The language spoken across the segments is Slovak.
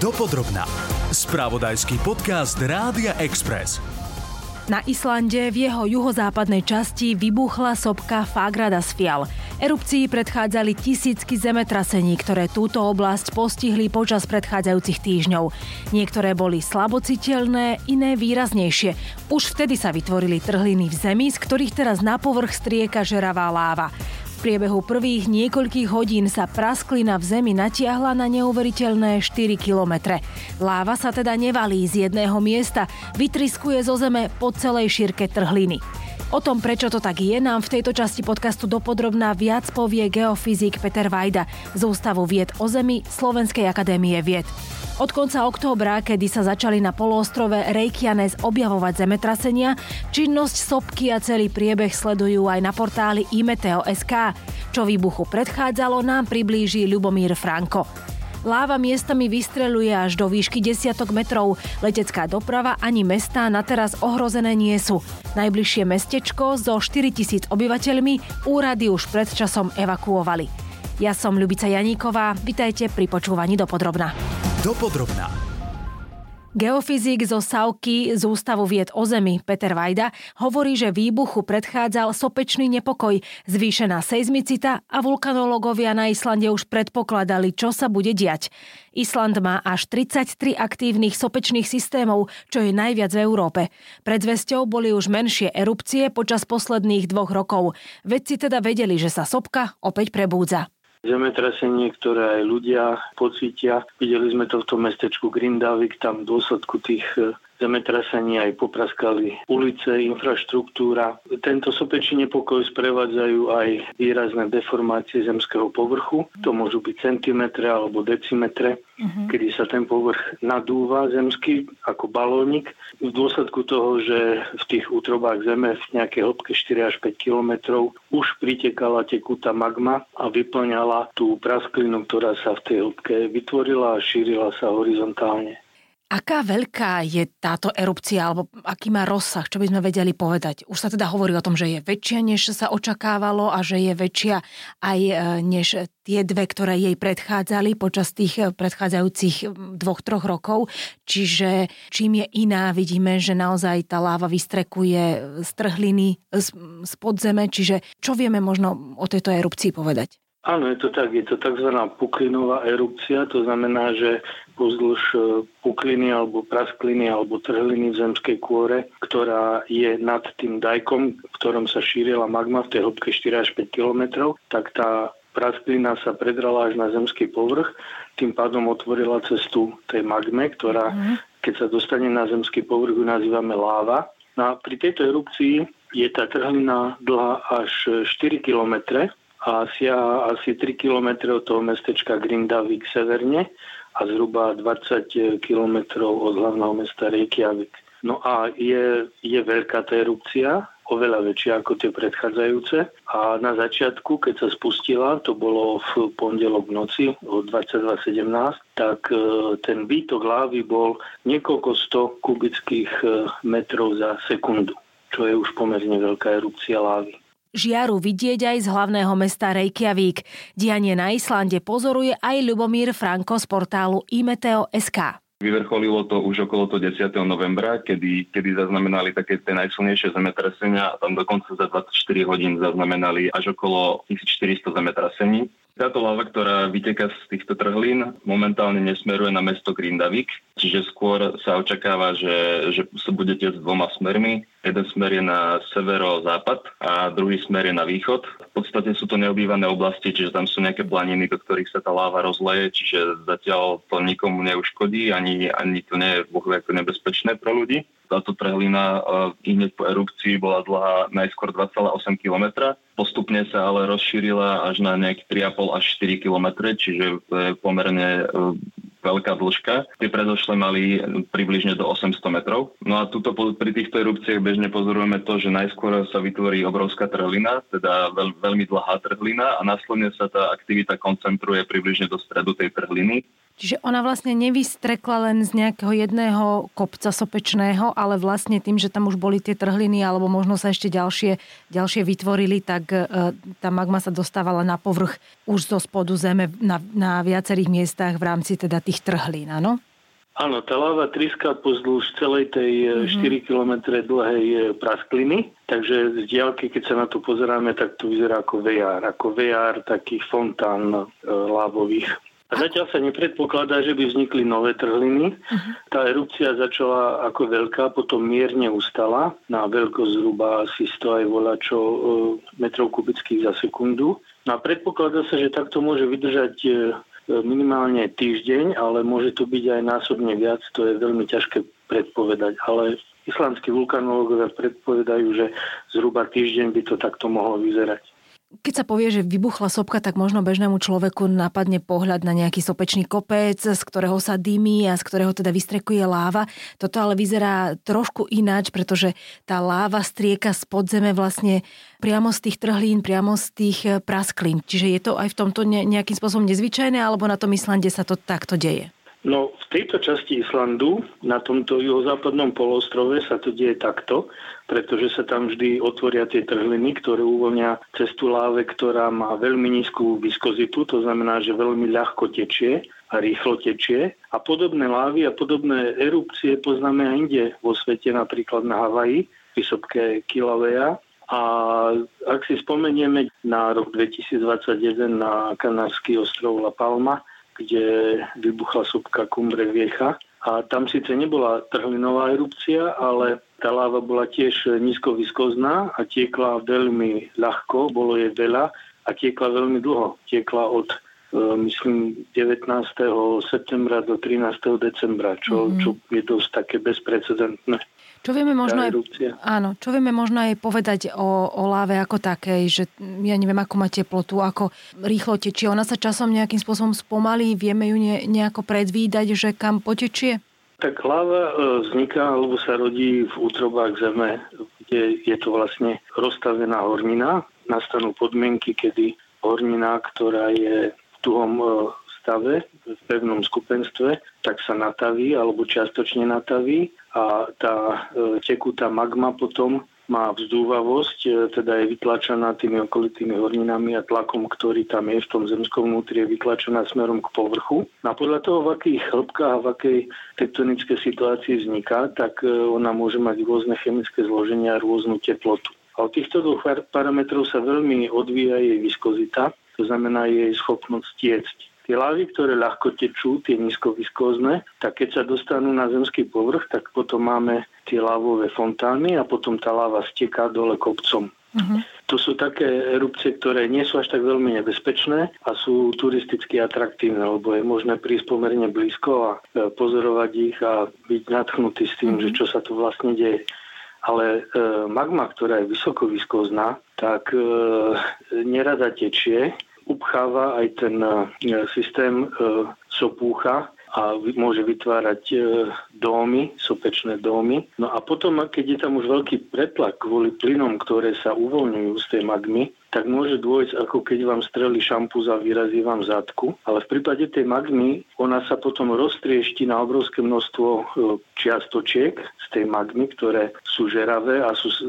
Dopodrobná. Spravodajský podcast Rádia Express. Na Islande v jeho juhozápadnej časti vybuchla sopka Fagradas Fial. Erupcii predchádzali tisícky zemetrasení, ktoré túto oblasť postihli počas predchádzajúcich týždňov. Niektoré boli slabociteľné, iné výraznejšie. Už vtedy sa vytvorili trhliny v zemi, z ktorých teraz na povrch strieka žeravá láva priebehu prvých niekoľkých hodín sa prasklina v zemi natiahla na neuveriteľné 4 kilometre. Láva sa teda nevalí z jedného miesta, vytriskuje zo zeme po celej šírke trhliny. O tom, prečo to tak je, nám v tejto časti podcastu dopodrobná viac povie geofyzik Peter Vajda z Ústavu vied o Zemi Slovenskej akadémie vied. Od konca októbra, kedy sa začali na poloostrove Reykjanes objavovať zemetrasenia, činnosť sopky a celý priebeh sledujú aj na portáli imeteo.sk. Čo výbuchu predchádzalo, nám priblíži Ľubomír Franko. Láva miestami vystreluje až do výšky desiatok metrov. Letecká doprava ani mestá na teraz ohrozené nie sú. Najbližšie mestečko so 4000 obyvateľmi úrady už pred časom evakuovali. Ja som Ľubica Janíková, vitajte pri počúvaní Dopodrobna. Dopodrobná. Geofyzik zo Savky z Ústavu vied o Zemi Peter Vajda hovorí, že výbuchu predchádzal sopečný nepokoj, zvýšená seizmicita a vulkanológovia na Islande už predpokladali, čo sa bude diať. Island má až 33 aktívnych sopečných systémov, čo je najviac v Európe. Pred zväzťou boli už menšie erupcie počas posledných dvoch rokov. Vedci teda vedeli, že sa sopka opäť prebúdza zemetrasenie, ktoré aj ľudia pocítia. Videli sme to v tom mestečku Grindavik, tam v dôsledku tých zemetrasení aj popraskali ulice, infraštruktúra. Tento sopečný nepokoj sprevádzajú aj výrazné deformácie zemského povrchu. To môžu byť centimetre alebo decimetre, uh-huh. kedy sa ten povrch nadúva zemský ako balónik. V dôsledku toho, že v tých útrobách zeme v nejakej hĺbke 4 až 5 kilometrov už pritekala tekutá magma a vyplňala tú prasklinu, ktorá sa v tej hĺbke vytvorila a šírila sa horizontálne. Aká veľká je táto erupcia, alebo aký má rozsah, čo by sme vedeli povedať? Už sa teda hovorí o tom, že je väčšia, než sa očakávalo a že je väčšia aj e, než tie dve, ktoré jej predchádzali počas tých e, predchádzajúcich dvoch, troch rokov. Čiže čím je iná, vidíme, že naozaj tá láva vystrekuje z trhliny, z, z podzeme. Čiže čo vieme možno o tejto erupcii povedať? Áno, je to tak. Je to tzv. puklinová erupcia. To znamená, že pozdĺž e, pukliny alebo praskliny alebo trhliny v zemskej kôre, ktorá je nad tým dajkom, v ktorom sa šírila magma v tej hĺbke 4 až 5 kilometrov, tak tá prasklina sa predrala až na zemský povrch, tým pádom otvorila cestu tej magme, ktorá, mm. keď sa dostane na zemský povrch, ju nazývame láva. No a pri tejto erupcii je tá trhlina dlhá až 4 kilometre, a siaha asi 3 km od toho mestečka Grindavik severne a zhruba 20 km od hlavného mesta Reykjavik. No a je, je veľká tá erupcia, oveľa väčšia ako tie predchádzajúce. A na začiatku, keď sa spustila, to bolo v pondelok noci o 22.17, tak e, ten výtok lávy bol niekoľko sto kubických e, metrov za sekundu, čo je už pomerne veľká erupcia lávy žiaru vidieť aj z hlavného mesta Reykjavík. Dianie na Islande pozoruje aj Ľubomír Franko z portálu imeteo.sk. Vyvrcholilo to už okolo to 10. novembra, kedy, kedy zaznamenali také tie najsilnejšie zemetrasenia a tam dokonca za 24 hodín zaznamenali až okolo 1400 zemetrasení. Táto lava, ktorá vyteká z týchto trhlín, momentálne nesmeruje na mesto Grindavik, čiže skôr sa očakáva, že, že sa bude s dvoma smermi. Jeden smer je na severo-západ a druhý smer je na východ. V podstate sú to neobývané oblasti, čiže tam sú nejaké planiny, do ktorých sa tá láva rozleje, čiže zatiaľ to nikomu neuškodí, ani, ani to nie je ako nebezpečné pre ľudí. Táto trhlina uh, hneď po erupcii bola dlhá najskôr 2,8 km. Postupne sa ale rozšírila až na nejaké 3,5 až 4 km, čiže to je pomerne uh, veľká dĺžka. Tie predošle mali približne do 800 metrov. No a tuto pri týchto erupciách bežne pozorujeme to, že najskôr sa vytvorí obrovská trhlina, teda veľ, veľmi dlhá trhlina a následne sa tá aktivita koncentruje približne do stredu tej trhliny. Čiže ona vlastne nevystrekla len z nejakého jedného kopca sopečného, ale vlastne tým, že tam už boli tie trhliny alebo možno sa ešte ďalšie, ďalšie vytvorili, tak e, tá magma sa dostávala na povrch už zo spodu zeme na, na viacerých miestach v rámci teda tých trhlín, áno? Áno, tá láva triská pozdĺž celej tej mm-hmm. 4 km dlhej e, praskliny, takže z diálky, keď sa na to pozeráme, tak to vyzerá ako vejár, ako vejár takých fontán e, lávových. A zatiaľ sa nepredpokladá, že by vznikli nové trhliny. Uh-huh. Tá erupcia začala ako veľká, potom mierne ustala na veľkosť zhruba asi 100 aj voľačo e, metrov kubických za sekundu. No a predpokladá sa, že takto môže vydržať e, minimálne týždeň, ale môže to byť aj násobne viac, to je veľmi ťažké predpovedať. Ale islandskí vulkanológovia predpovedajú, že zhruba týždeň by to takto mohlo vyzerať. Keď sa povie, že vybuchla sopka, tak možno bežnému človeku napadne pohľad na nejaký sopečný kopec, z ktorého sa dymí a z ktorého teda vystrekuje láva. Toto ale vyzerá trošku ináč, pretože tá láva strieka z podzeme vlastne priamo z tých trhlín, priamo z tých eh, prasklín. Čiže je to aj v tomto nejakým spôsobom nezvyčajné, alebo na tom Islande sa to takto deje? No, v tejto časti Islandu, na tomto juhozápadnom polostrove sa to deje takto, pretože sa tam vždy otvoria tie trhliny, ktoré uvoľnia cestu láve, ktorá má veľmi nízku viskozitu, to znamená, že veľmi ľahko tečie a rýchlo tečie. A podobné lávy a podobné erupcie poznáme aj inde vo svete, napríklad na Havaji, vysokké Kilauea. A ak si spomenieme na rok 2021 na kanársky ostrov La Palma, kde vybuchla sopka Cumbre Viecha. A tam síce nebola trhlinová erupcia, ale tá láva bola tiež nízko viskozná a tiekla veľmi ľahko, bolo jej veľa a tiekla veľmi dlho. Tiekla od myslím 19. septembra do 13. decembra, čo, mm-hmm. čo je dosť také bezprecedentné. Čo vieme možno aj, áno, čo vieme možno aj povedať o, o láve ako takej, že ja neviem, ako má teplotu, ako rýchlo tečie. Ona sa časom nejakým spôsobom spomalí, vieme ju ne, nejako predvídať, že kam potečie? Tak láva e, vzniká alebo sa rodí v útrobách zeme, kde je to vlastne rozstavená hornina. Nastanú podmienky, kedy hornina, ktorá je tuhom e, stave, v pevnom skupenstve, tak sa nataví alebo čiastočne nataví a tá e, tekutá magma potom má vzdúvavosť, e, teda je vytlačená tými okolitými horninami a tlakom, ktorý tam je v tom zemskom vnútri, je vytlačená smerom k povrchu. A podľa toho, v akých hĺbkách a v akej tektonickej situácii vzniká, tak ona môže mať rôzne chemické zloženia a rôznu teplotu. A od týchto dvoch parametrov sa veľmi odvíja jej viskozita, to znamená jej schopnosť tiecť. Tie lávy, ktoré ľahko tečú, tie nízkoviskózne, tak keď sa dostanú na zemský povrch, tak potom máme tie lávové fontány a potom tá láva steká dole kopcom. Uh-huh. To sú také erupcie, ktoré nie sú až tak veľmi nebezpečné a sú turisticky atraktívne, lebo je možné prísť pomerne blízko a e, pozorovať ich a byť nadchnutý s tým, uh-huh. že čo sa tu vlastne deje. Ale e, magma, ktorá je vysoko viskozná, tak e, nerada tečie upcháva aj ten e, systém e, sopúcha a môže vytvárať e, dómy, sopečné dómy. No a potom, keď je tam už veľký pretlak kvôli plynom, ktoré sa uvoľňujú z tej magmy, tak môže dôjsť, ako keď vám streli šampúz a vyrazí vám zadku. Ale v prípade tej magmy, ona sa potom roztriešti na obrovské množstvo e, čiastočiek z tej magmy, ktoré sú žeravé a sú e,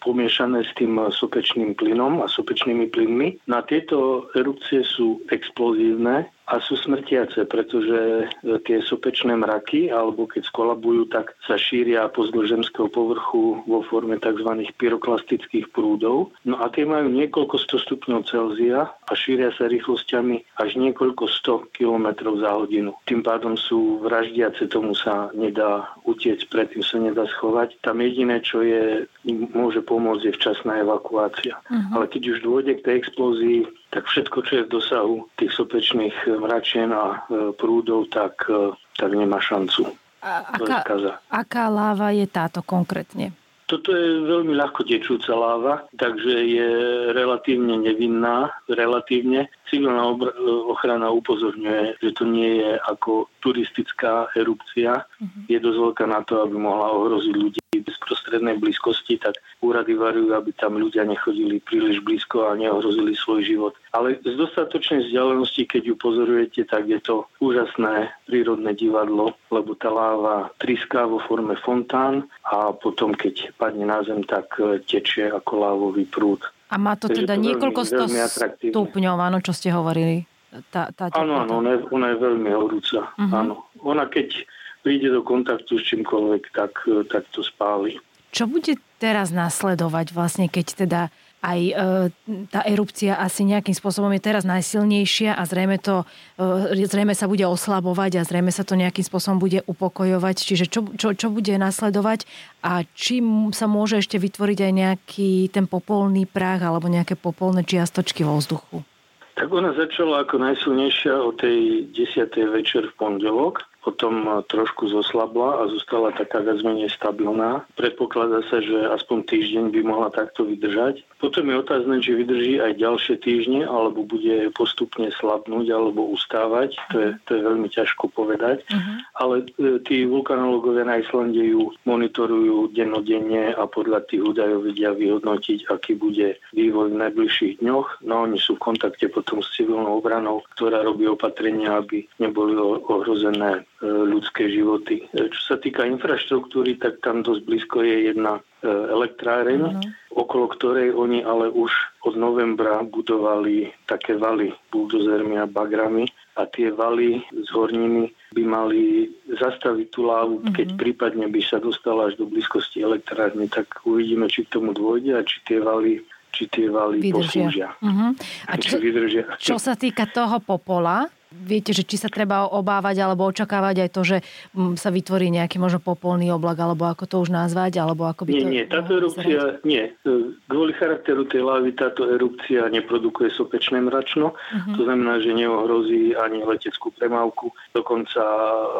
pomiešané s tým sopečným plynom a sopečnými plynmi. Na tieto erupcie sú explozívne a sú smrtiace, pretože e, tie sopečné mraky, alebo keď skolabujú, tak sa šíria pozdĺž zemského povrchu vo forme tzv. pyroklastických prúdov. No a tie majú niekoľko sto stupňov Celzia a šíria sa rýchlosťami až niekoľko sto kilometrov za hodinu. Tým pádom sú vraždiace, tomu sa nedá utiec, predtým sa nedá schovať. Tam jediné, čo je, môže pomôcť, je včasná evakuácia. Uh-huh. Ale keď už dôjde k tej explózii, tak všetko, čo je v dosahu tých sopečných mračien a e, prúdov, tak, e, tak nemá šancu. A aká, aká láva je táto konkrétne? Toto je veľmi ľahko tečúca láva, takže je relatívne nevinná, relatívne. Civilná ochrana upozorňuje, že to nie je ako turistická erupcia. Uh-huh. Je dosť veľká na to, aby mohla ohroziť ľudí v bezprostrednej blízkosti, tak úrady varujú, aby tam ľudia nechodili príliš blízko a neohrozili svoj život. Ale z dostatočnej vzdialenosti, keď ju pozorujete, tak je to úžasné prírodné divadlo, lebo tá láva triská vo forme fontán a potom, keď padne na zem, tak e, tečie ako lávový prúd. A má to teda to niekoľko sto stupňov, áno, čo ste hovorili? Tá, tá áno, áno, ona je, ona je veľmi horúca. Uh-huh. Áno. Ona keď príde do kontaktu s čímkoľvek, tak, tak to spáli. Čo bude teraz nasledovať vlastne, keď teda aj e, tá erupcia asi nejakým spôsobom je teraz najsilnejšia a zrejme, to, e, zrejme sa bude oslabovať a zrejme sa to nejakým spôsobom bude upokojovať. Čiže čo, čo, čo bude nasledovať a či sa môže ešte vytvoriť aj nejaký ten popolný prach alebo nejaké popolné čiastočky vo vzduchu? Tak ona začala ako najsilnejšia o tej 10. večer v pondelok potom trošku zoslabla a zostala taká viac menej stabilná. Predpokladá sa, že aspoň týždeň by mohla takto vydržať. Potom je otázne, či vydrží aj ďalšie týždne, alebo bude postupne slabnúť alebo ustávať. To je, to je veľmi ťažko povedať. Uh-huh. Ale e, tí vulkanológovia na Islande ju monitorujú dennodenne a podľa tých údajov vedia vyhodnotiť, aký bude vývoj v najbližších dňoch. No oni sú v kontakte potom s civilnou obranou, ktorá robí opatrenia, aby neboli ohrozené E, ľudské životy. E, čo sa týka infraštruktúry, tak tam dosť blízko je jedna e, elektráreň, mm-hmm. okolo ktorej oni ale už od novembra budovali také valy buldozermi a bagrami a tie valy z horniny by mali zastaviť tú lávu, mm-hmm. keď prípadne by sa dostala až do blízkosti elektrárne, tak uvidíme, či k tomu dôjde a či tie valy či tie valy vydržia. poslúžia. Uh-huh. A čo, vydržia. čo sa týka toho popola, viete, že či sa treba obávať alebo očakávať aj to, že mm, sa vytvorí nejaký možno popolný oblak, alebo ako to už nazvať, alebo ako by nie, to... Nie, táto erupcia, nie. Kvôli charakteru tej lávy táto erupcia neprodukuje sopečné mračno, uh-huh. to znamená, že neohrozí ani leteckú premávku, dokonca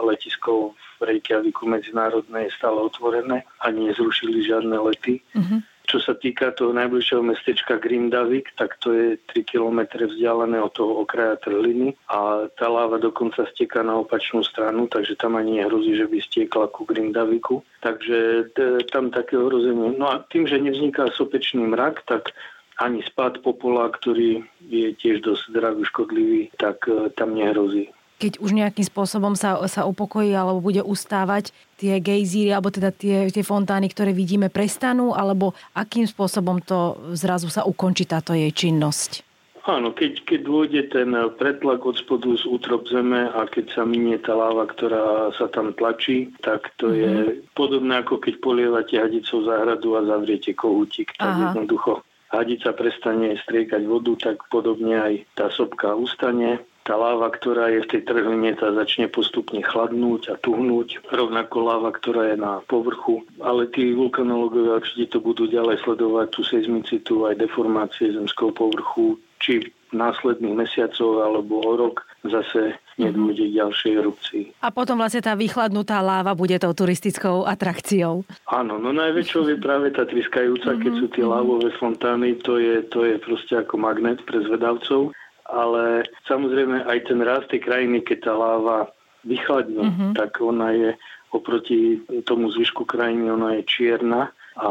letisko v Reykjaviku medzinárodné je stále otvorené, ani nezrušili žiadne lety. Uh-huh. Čo sa týka toho najbližšieho mestečka Grindavik, tak to je 3 km vzdialené od toho okraja trhliny a tá láva dokonca steká na opačnú stranu, takže tam ani nehrozí, že by stiekla ku Grindaviku. Takže t- tam také ohrozenie. No a tým, že nevzniká sopečný mrak, tak ani spád popola, ktorý je tiež dosť zdravý, škodlivý, tak e, tam nehrozí keď už nejakým spôsobom sa, sa upokojí alebo bude ustávať, tie gejzíry alebo teda tie, tie fontány, ktoré vidíme, prestanú, alebo akým spôsobom to zrazu sa ukončí táto jej činnosť? Áno, keď, keď dôjde ten pretlak od spodu z útrop zeme a keď sa minie tá láva, ktorá sa tam tlačí, tak to mm-hmm. je mhm. podobné ako keď polievate hadicou záhradu a zavriete kohútik. Tak Aha. jednoducho hadica prestane striekať vodu, tak podobne aj tá sopka ustane tá láva, ktorá je v tej trhline, tá začne postupne chladnúť a tuhnúť. Rovnako láva, ktorá je na povrchu. Ale tí vulkanológovia určite to budú ďalej sledovať, tú seizmicitu, aj deformácie zemského povrchu, či následných mesiacov alebo o rok zase nedôjde k ďalšej erupcii. A potom vlastne tá vychladnutá láva bude tou turistickou atrakciou. Áno, no najväčšou je práve tá triskajúca, keď sú tie lávové fontány, to je, to je proste ako magnet pre zvedavcov ale samozrejme aj ten rast tej krajiny, keď tá láva vychladne, mm-hmm. tak ona je oproti tomu zvyšku krajiny, ona je čierna a,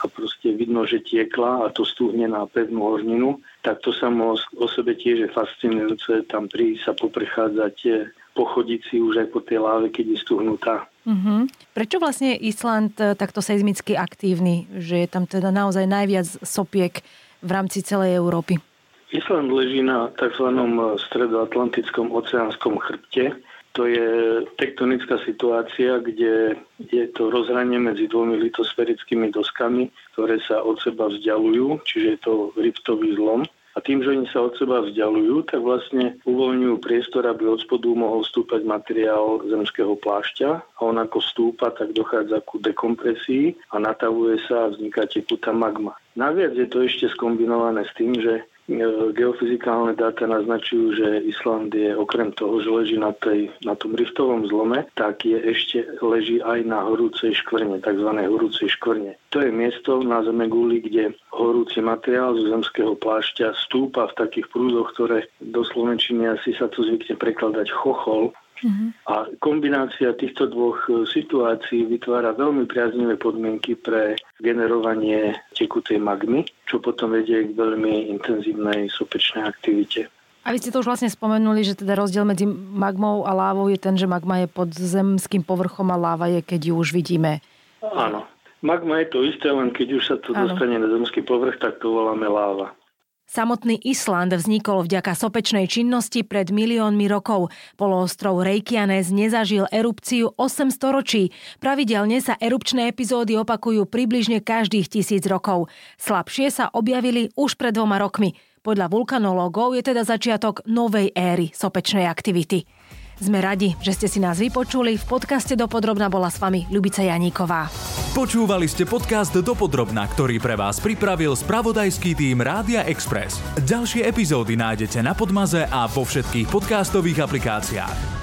a proste vidno, že tiekla a to stúhne na pevnú horninu, tak to samo o sebe tiež je fascinujúce tam prísť sa poprechádzať, pochodiť si už aj po tej láve, keď je stuhnutá. Mm-hmm. Prečo vlastne je Island e, takto seizmicky aktívny, že je tam teda naozaj najviac sopiek v rámci celej Európy? Island leží na tzv. stredoatlantickom oceánskom chrbte. To je tektonická situácia, kde je to rozhranie medzi dvomi litosferickými doskami, ktoré sa od seba vzdialujú, čiže je to riftový zlom. A tým, že oni sa od seba vzdialujú, tak vlastne uvoľňujú priestor, aby od spodu mohol stúpať materiál zemského plášťa. A on ako stúpa, tak dochádza ku dekompresii a natavuje sa a vzniká tekutá magma. Naviac je to ešte skombinované s tým, že geofyzikálne dáta naznačujú, že Island je okrem toho, že leží na, tej, na tom riftovom zlome, tak je ešte leží aj na horúcej škvrne, tzv. horúcej škvrne. To je miesto na Zemeguli, kde horúci materiál zo zemského plášťa stúpa v takých prúdoch, ktoré do Slovenčiny asi sa to zvykne prekladať chochol, Uh-huh. A kombinácia týchto dvoch e, situácií vytvára veľmi priaznivé podmienky pre generovanie tekutej magmy, čo potom vedie k veľmi intenzívnej sopečnej aktivite. A vy ste to už vlastne spomenuli, že teda rozdiel medzi magmou a lávou je ten, že magma je pod zemským povrchom a láva je, keď ju už vidíme. Áno. Magma je to isté, len keď už sa to Áno. dostane na zemský povrch, tak to voláme láva. Samotný Island vznikol vďaka sopečnej činnosti pred miliónmi rokov. Poloostrov Reykjanes nezažil erupciu 8 storočí. Pravidelne sa erupčné epizódy opakujú približne každých tisíc rokov. Slabšie sa objavili už pred dvoma rokmi. Podľa vulkanológov je teda začiatok novej éry sopečnej aktivity. Sme radi, že ste si nás vypočuli. V podcaste Dopodrobna bola s vami Ľubica Janíková. Počúvali ste podcast Dopodrobna, ktorý pre vás pripravil spravodajský tým Rádia Express. Ďalšie epizódy nájdete na Podmaze a vo všetkých podcastových aplikáciách.